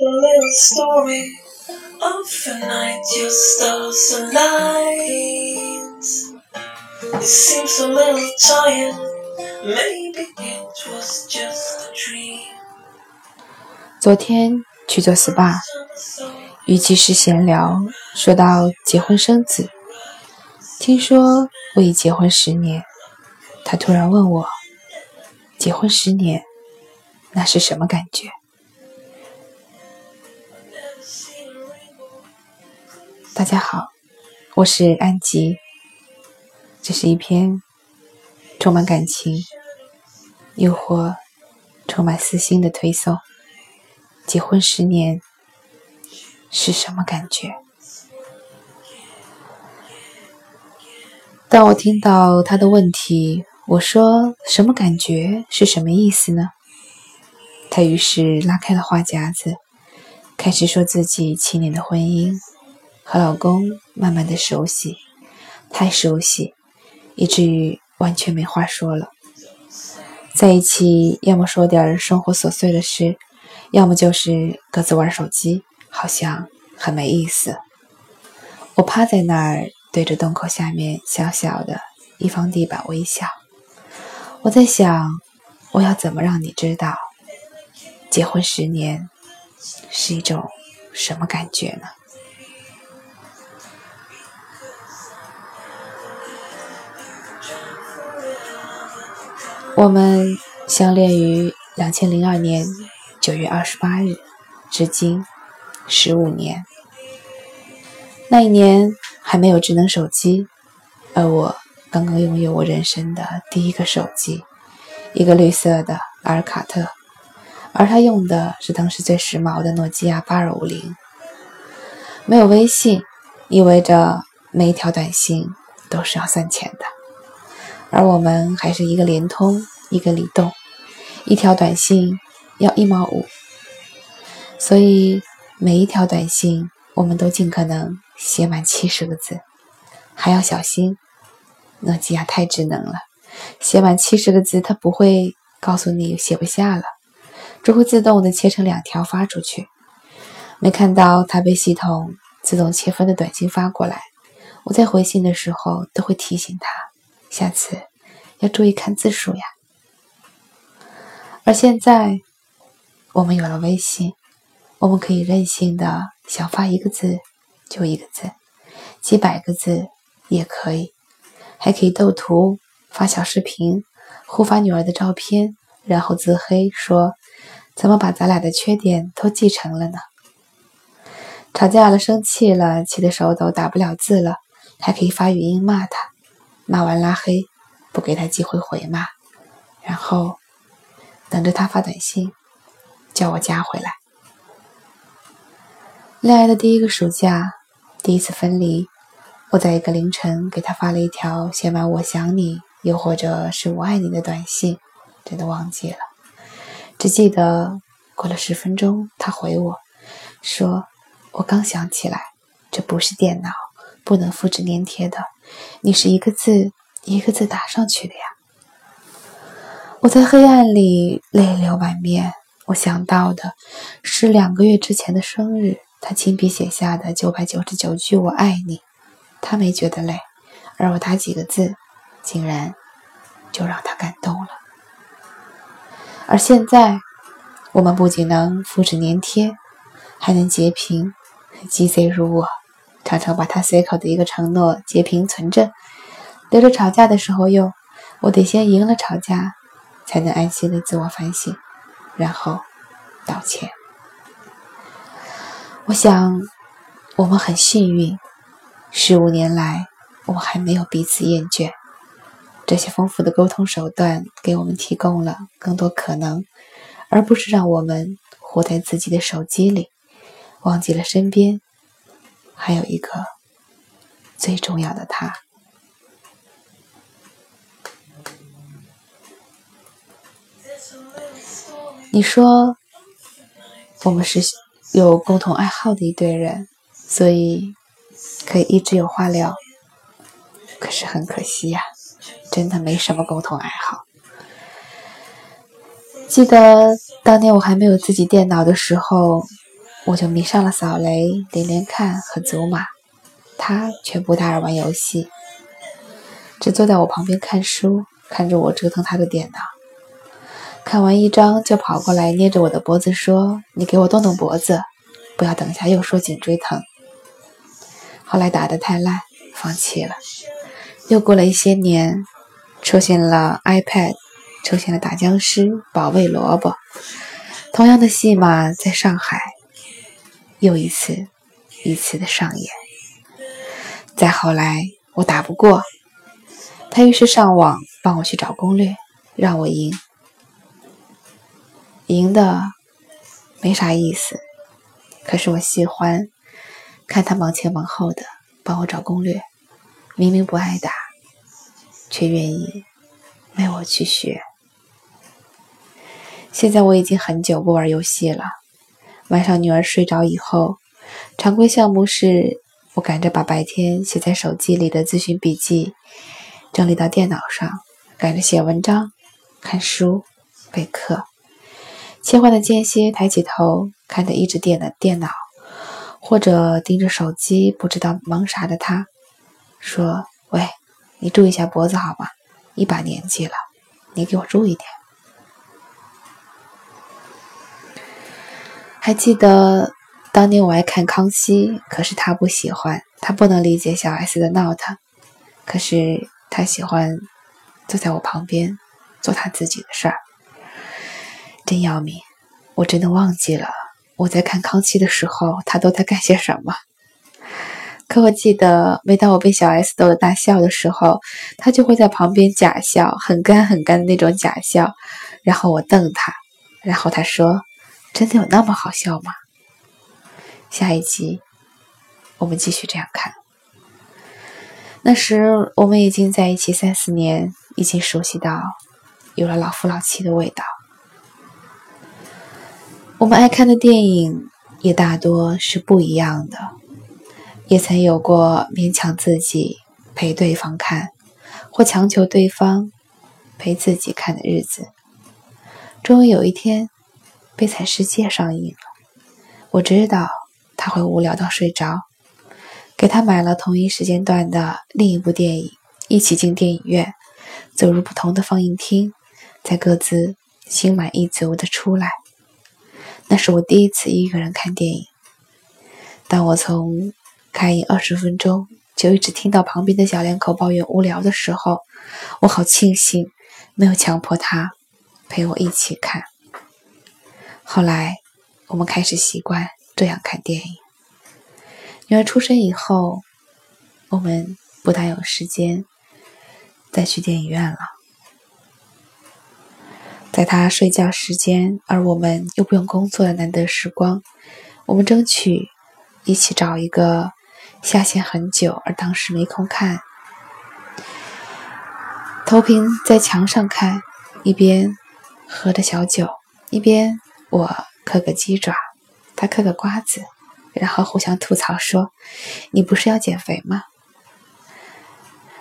A little story of a night your stars aligned. It seems a little tired. Maybe it was just a dream. 昨天去做 SPA，与其是闲聊，说到结婚生子，听说我已结婚十年，他突然问我，结婚十年，那是什么感觉？大家好，我是安吉。这是一篇充满感情、诱惑、充满私心的推送。结婚十年是什么感觉？当我听到他的问题，我说：“什么感觉是什么意思呢？”他于是拉开了话匣子，开始说自己七年的婚姻。和老公慢慢的熟悉，太熟悉，以至于完全没话说了。在一起，要么说点生活琐碎的事，要么就是各自玩手机，好像很没意思。我趴在那儿，对着洞口下面小小的一方地板微笑。我在想，我要怎么让你知道，结婚十年是一种什么感觉呢？我们相恋于两千零二年九月二十八日，至今十五年。那一年还没有智能手机，而我刚刚拥有我人生的第一个手机，一个绿色的阿尔卡特，而他用的是当时最时髦的诺基亚八二五零。没有微信，意味着每一条短信都是要算钱的。而我们还是一个联通，一个移动，一条短信要一毛五，所以每一条短信我们都尽可能写满七十个字，还要小心。诺基亚太智能了，写满七十个字，它不会告诉你写不下了，就会自动的切成两条发出去。没看到它被系统自动切分的短信发过来，我在回信的时候都会提醒他。下次要注意看字数呀。而现在，我们有了微信，我们可以任性的想发一个字就一个字，几百个字也可以，还可以斗图、发小视频、互发女儿的照片，然后自黑说：“怎么把咱俩的缺点都继承了呢？”吵架了，生气了，气得手抖打不了字了，还可以发语音骂他。骂完拉黑，不给他机会回骂，然后等着他发短信叫我加回来。恋爱的第一个暑假，第一次分离，我在一个凌晨给他发了一条写满“我想你”又或者是我爱你的短信，真的忘记了，只记得过了十分钟，他回我说：“我刚想起来，这不是电脑。”不能复制粘贴的，你是一个字一个字打上去的呀！我在黑暗里泪流满面，我想到的是两个月之前的生日，他亲笔写下的九百九十九句“我爱你”，他没觉得累，而我打几个字，竟然就让他感动了。而现在，我们不仅能复制粘贴，还能截屏，鸡贼如我。常常把他随口的一个承诺截屏存着，留着吵架的时候用。我得先赢了吵架，才能安心的自我反省，然后道歉。我想，我们很幸运，十五年来，我们还没有彼此厌倦。这些丰富的沟通手段给我们提供了更多可能，而不是让我们活在自己的手机里，忘记了身边。还有一个最重要的他，你说我们是有共同爱好的一对人，所以可以一直有话聊。可是很可惜呀，真的没什么共同爱好。记得当年我还没有自己电脑的时候。我就迷上了扫雷、连连看和祖玛，他却不大爱玩游戏，只坐在我旁边看书，看着我折腾他的电脑。看完一章就跑过来捏着我的脖子说：“你给我动动脖子，不要等下又说颈椎疼。”后来打得太烂，放弃了。又过了一些年，出现了 iPad，出现了打僵尸、保卫萝卜，同样的戏码在上海又一次一次的上演。再后来我打不过，他于是上网帮我去找攻略，让我赢。赢的没啥意思，可是我喜欢看他忙前忙后的帮我找攻略，明明不爱打，却愿意为我去学。现在我已经很久不玩游戏了，晚上女儿睡着以后，常规项目是我赶着把白天写在手机里的咨询笔记整理到电脑上，赶着写文章、看书、备课。切换的间歇，抬起头，看着一直点的电脑，或者盯着手机，不知道忙啥的他，说：“喂，你注意一下脖子好吗？一把年纪了，你给我注意点。”还记得当年我爱看《康熙》，可是他不喜欢，他不能理解小 S 的闹腾，可是他喜欢坐在我旁边做他自己的事儿。真要命！我真的忘记了我在看康熙的时候，他都在干些什么。可我记得，每当我被小 S 逗得大笑的时候，他就会在旁边假笑，很干很干的那种假笑。然后我瞪他，然后他说：“真的有那么好笑吗？”下一集我们继续这样看。那时我们已经在一起三四年，已经熟悉到有了老夫老妻的味道。我们爱看的电影也大多是不一样的，也曾有过勉强自己陪对方看，或强求对方陪自己看的日子。终于有一天，《悲惨世界》上映了，我知道他会无聊到睡着，给他买了同一时间段的另一部电影，一起进电影院，走入不同的放映厅，再各自心满意足的出来。那是我第一次一个人看电影。当我从开映二十分钟就一直听到旁边的小两口抱怨无聊的时候，我好庆幸没有强迫他陪我一起看。后来我们开始习惯这样看电影。女儿出生以后，我们不大有时间再去电影院了。在她睡觉时间，而我们又不用工作的难得时光，我们争取一起找一个下线很久而当时没空看，投屏在墙上看，一边喝着小酒，一边我嗑个鸡爪，他嗑个瓜子，然后互相吐槽说：“你不是要减肥吗？”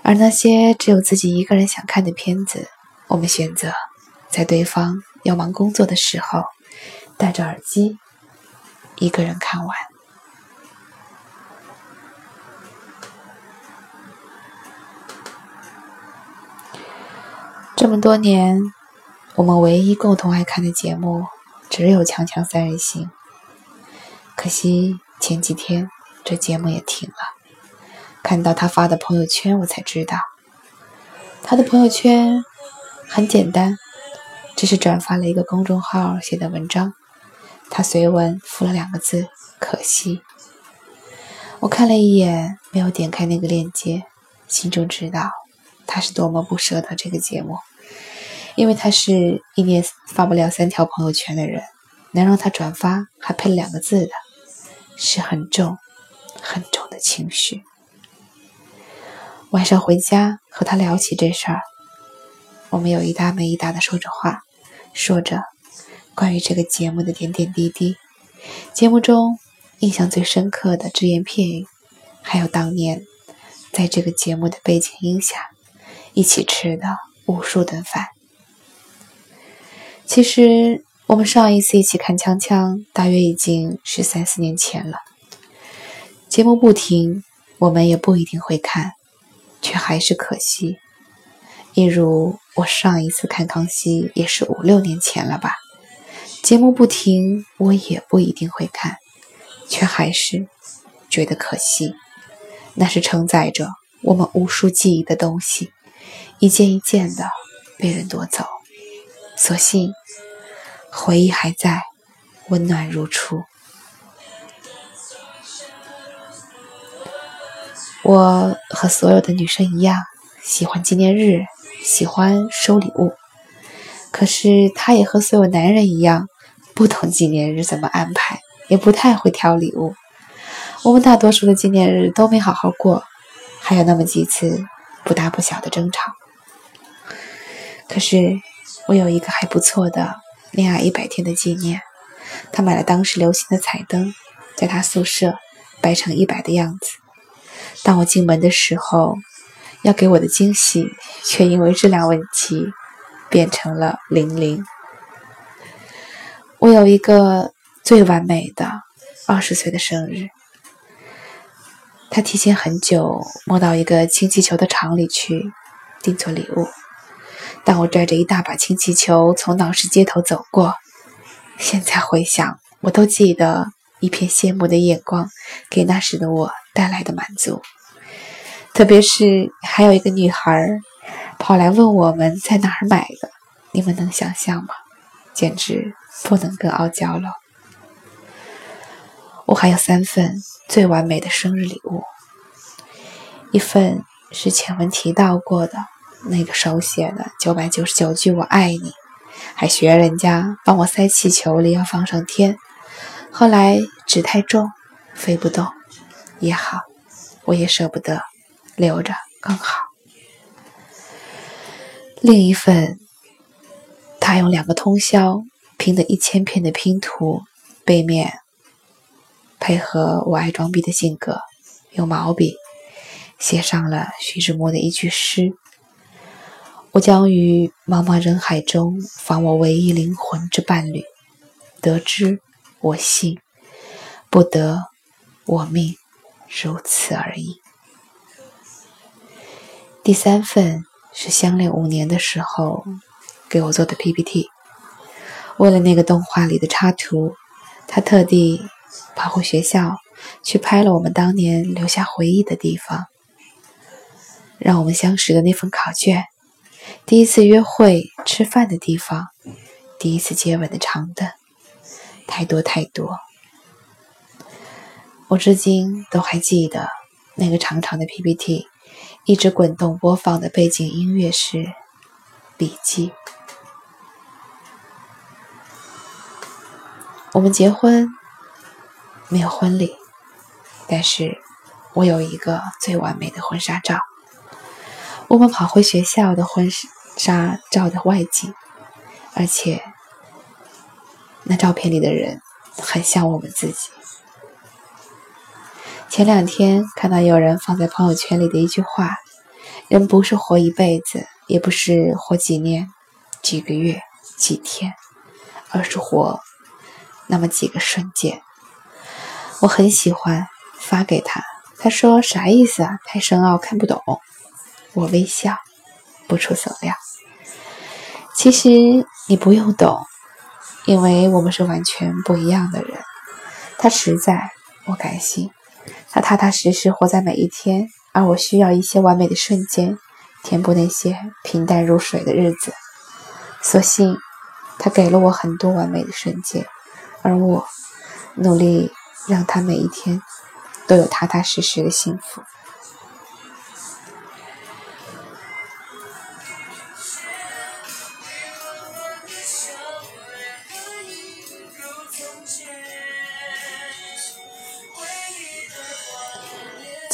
而那些只有自己一个人想看的片子，我们选择。在对方要忙工作的时候，戴着耳机，一个人看完。这么多年，我们唯一共同爱看的节目只有《锵锵三人行》。可惜前几天这节目也停了。看到他发的朋友圈，我才知道，他的朋友圈很简单。只是转发了一个公众号写的文章，他随文附了两个字：“可惜。”我看了一眼，没有点开那个链接，心中知道他是多么不舍得这个节目，因为他是一年发不了三条朋友圈的人，能让他转发还配了两个字的，是很重、很重的情绪。晚上回家和他聊起这事儿，我们有一搭没一搭的说着话。说着关于这个节目的点点滴滴，节目中印象最深刻的只言片语，还有当年在这个节目的背景音下一起吃的无数顿饭。其实我们上一次一起看《锵锵》，大约已经是三四年前了。节目不停，我们也不一定会看，却还是可惜。一如我上一次看《康熙》也是五六年前了吧？节目不停，我也不一定会看，却还是觉得可惜。那是承载着我们无数记忆的东西，一件一件的被人夺走。所幸。回忆还在，温暖如初。我和所有的女生一样，喜欢纪念日，喜欢收礼物。可是，他也和所有男人一样，不懂纪念日怎么安排，也不太会挑礼物。我们大多数的纪念日都没好好过，还有那么几次不大不小的争吵。可是，我有一个还不错的。恋爱一百天的纪念，他买了当时流行的彩灯，在他宿舍摆成一百的样子。当我进门的时候，要给我的惊喜却因为质量问题变成了零零。我有一个最完美的二十岁的生日，他提前很久摸到一个氢气球的厂里去订做礼物。当我拽着一大把氢气球从闹市街头走过，现在回想，我都记得一片羡慕的眼光给那时的我带来的满足。特别是还有一个女孩跑来问我们在哪儿买的，你们能想象吗？简直不能更傲娇了。我还有三份最完美的生日礼物，一份是前文提到过的。那个手写的九百九十九句我爱你，还学人家帮我塞气球里要放上天，后来纸太重飞不动，也好，我也舍不得留着更好。另一份，他用两个通宵拼的一千片的拼图，背面配合我爱装逼的性格，用毛笔写上了徐志摩的一句诗。我将于茫茫人海中访我唯一灵魂之伴侣，得知我幸，不得我命，如此而已。第三份是相恋五年的时候给我做的 PPT，为了那个动画里的插图，他特地跑回学校去拍了我们当年留下回忆的地方，让我们相识的那份考卷。第一次约会吃饭的地方，第一次接吻的长凳，太多太多。我至今都还记得那个长长的 PPT，一直滚动播放的背景音乐是《笔记》。我们结婚没有婚礼，但是我有一个最完美的婚纱照。我们跑回学校的婚纱照的外景，而且那照片里的人很像我们自己。前两天看到有人放在朋友圈里的一句话：“人不是活一辈子，也不是活几年、几个月、几天，而是活那么几个瞬间。”我很喜欢，发给他。他说：“啥意思啊？太深奥，看不懂。”我微笑，不出所料。其实你不用懂，因为我们是完全不一样的人。他实在，我感性；他踏踏实实活在每一天，而我需要一些完美的瞬间，填补那些平淡如水的日子。所幸，他给了我很多完美的瞬间，而我努力让他每一天都有踏踏实实的幸福。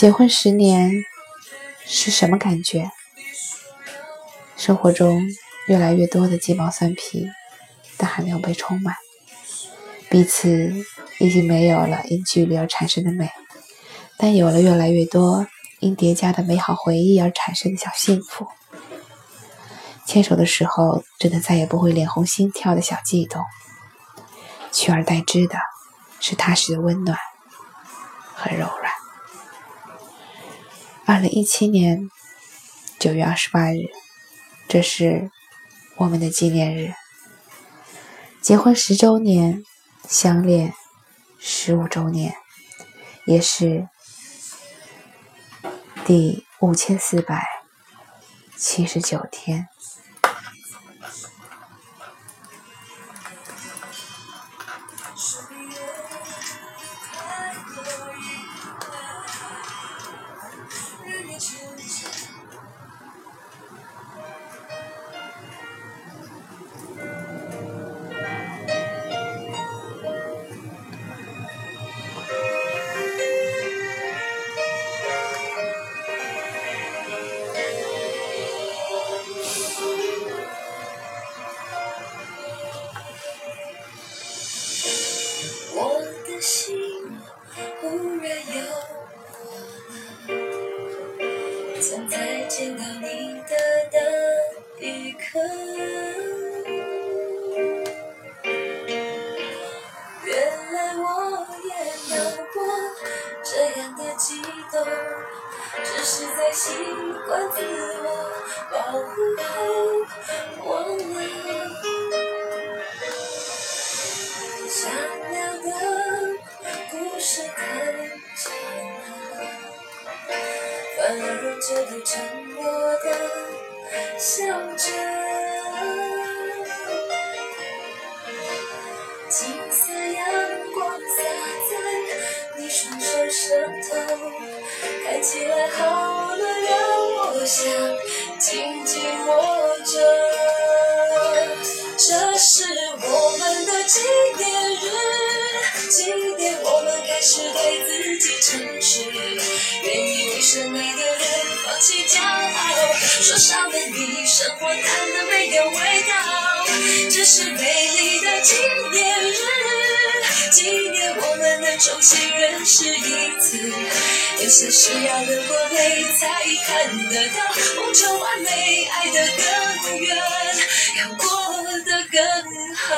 结婚十年是什么感觉？生活中越来越多的鸡毛蒜皮，但还没有被充满。彼此已经没有了因距离而产生的美，但有了越来越多因叠加的美好回忆而产生的小幸福。牵手的时候，真的再也不会脸红心跳的小悸动，取而代之的是踏实的温暖和柔软。二零一七年九月二十八日，这是我们的纪念日，结婚十周年，相恋十五周年，也是第五千四百七十九天。觉得沉默的笑着，金色阳光洒在你双手上头，看起来好暖，让我想紧紧握着。这是我们的纪念日，纪念我们开始对自己诚说少了你生活淡了没有味道这是美丽的纪念日纪念我们能重新认识一次。有些事要流过泪才看得到梦求完美爱得更远要过得更好